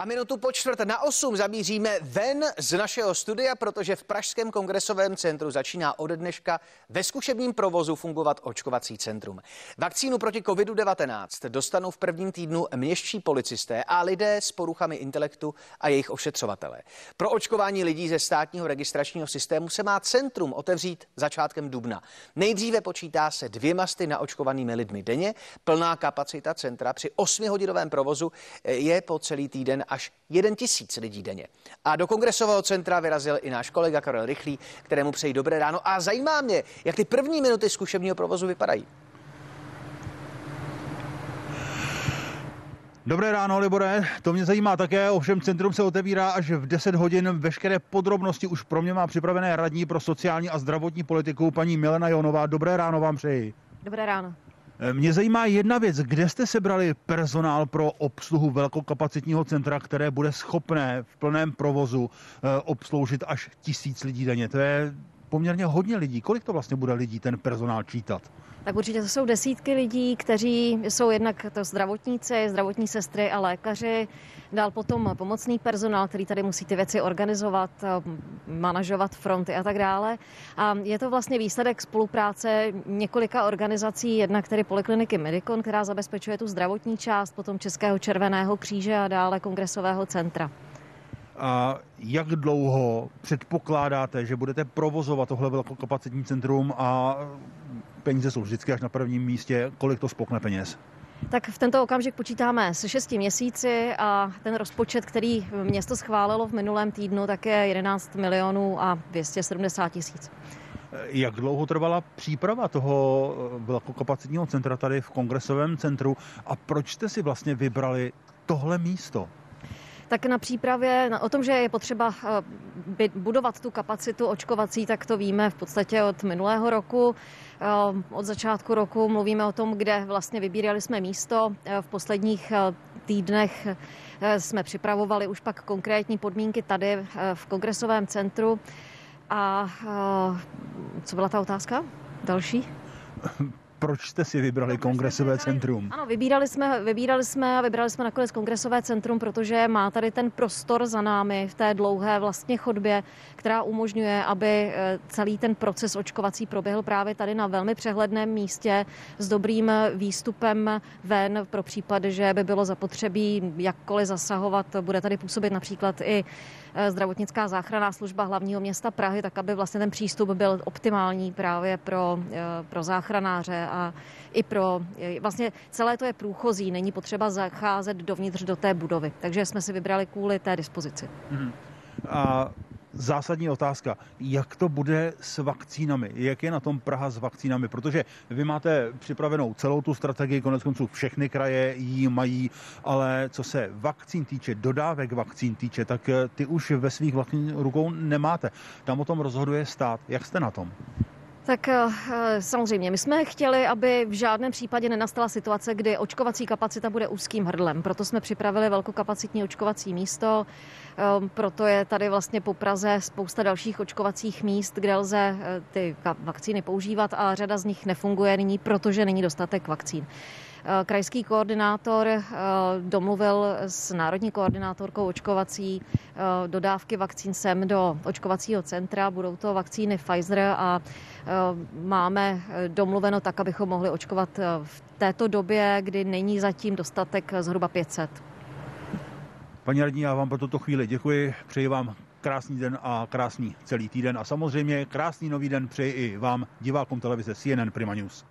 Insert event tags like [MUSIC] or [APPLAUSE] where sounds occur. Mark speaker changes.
Speaker 1: A minutu po čtvrt na osm zamíříme ven z našeho studia, protože v Pražském kongresovém centru začíná ode dneška ve zkušebním provozu fungovat očkovací centrum. Vakcínu proti COVID-19 dostanou v prvním týdnu městští policisté a lidé s poruchami intelektu a jejich ošetřovatele. Pro očkování lidí ze státního registračního systému se má centrum otevřít začátkem dubna. Nejdříve počítá se dvěma sty naočkovanými lidmi denně. Plná kapacita centra při 8-hodinovém provozu je po celý týden až 1 tisíc lidí denně. A do kongresového centra vyrazil i náš kolega Karel Rychlý, kterému přeji dobré ráno. A zajímá mě, jak ty první minuty zkušebního provozu vypadají.
Speaker 2: Dobré ráno, Libore. To mě zajímá také, ovšem centrum se otevírá až v 10 hodin. Veškeré podrobnosti už pro mě má připravené radní pro sociální a zdravotní politiku paní Milena Jonová. Dobré ráno vám přeji.
Speaker 3: Dobré ráno.
Speaker 2: Mě zajímá jedna věc. Kde jste sebrali personál pro obsluhu velkokapacitního centra, které bude schopné v plném provozu eh, obsloužit až tisíc lidí denně? To je poměrně hodně lidí. Kolik to vlastně bude lidí ten personál čítat?
Speaker 3: Tak určitě to jsou desítky lidí, kteří jsou jednak to zdravotníci, zdravotní sestry a lékaři, dál potom pomocný personál, který tady musí ty věci organizovat, manažovat fronty a tak dále. A je to vlastně výsledek spolupráce několika organizací, jednak tedy Polikliniky Medicon, která zabezpečuje tu zdravotní část, potom Českého červeného kříže a dále kongresového centra.
Speaker 2: A jak dlouho předpokládáte, že budete provozovat tohle velkokapacitní centrum a peníze jsou vždycky až na prvním místě, kolik to spokne peněz?
Speaker 3: Tak v tento okamžik počítáme se 6 měsíci a ten rozpočet, který město schválilo v minulém týdnu, tak je 11 milionů a 270 tisíc.
Speaker 2: Jak dlouho trvala příprava toho velkokapacitního centra tady v kongresovém centru a proč jste si vlastně vybrali tohle místo?
Speaker 3: Tak na přípravě, o tom, že je potřeba eh, budovat tu kapacitu očkovací, tak to víme v podstatě od minulého roku. Eh, od začátku roku mluvíme o tom, kde vlastně vybírali jsme místo. Eh, v posledních týdnech jsme připravovali už pak konkrétní podmínky tady v kongresovém centru. A co byla ta otázka? Další? [LAUGHS]
Speaker 2: proč jste si vybrali kongresové centrum?
Speaker 3: Ano, vybírali jsme, vybírali jsme a vybrali jsme nakonec kongresové centrum, protože má tady ten prostor za námi v té dlouhé vlastně chodbě, která umožňuje, aby eh, celý ten proces očkovací proběhl právě tady na velmi přehledném místě s dobrým výstupem ven pro případ, že by bylo zapotřebí jakkoliv zasahovat. Bude tady působit například i zdravotnická záchranná služba hlavního města Prahy, tak aby vlastně ten přístup byl optimální právě pro, eh, pro záchranáře a i pro, vlastně celé to je průchozí, není potřeba zacházet dovnitř do té budovy. Takže jsme si vybrali kvůli té dispozici.
Speaker 2: Hmm. A zásadní otázka. Jak to bude s vakcínami? Jak je na tom Praha s vakcínami? Protože vy máte připravenou celou tu strategii, konec konců všechny kraje ji mají, ale co se vakcín týče, dodávek vakcín týče, tak ty už ve svých vlastních rukou nemáte. Tam o tom rozhoduje stát. Jak jste na tom?
Speaker 3: Tak eh, samozřejmě, my jsme chtěli, aby v žádném případě nenastala situace, kdy očkovací kapacita bude úzkým hrdlem. Proto jsme připravili velkokapacitní očkovací místo. Ehm, proto je tady vlastně po Praze spousta dalších očkovacích míst, kde lze eh, ty vakcíny používat a řada z nich nefunguje nyní, protože není dostatek vakcín. Eh, krajský koordinátor domluvil s národní koordinátorkou očkovací dodávky vakcín sem do očkovacího centra. Budou to vakcíny Pfizer a máme domluveno tak, abychom mohli očkovat v této době, kdy není zatím dostatek zhruba 500.
Speaker 2: Paní radní, já vám pro tuto chvíli děkuji. Přeji vám krásný den a krásný celý týden a samozřejmě krásný nový den přeji i vám, divákům televize CNN Prima News.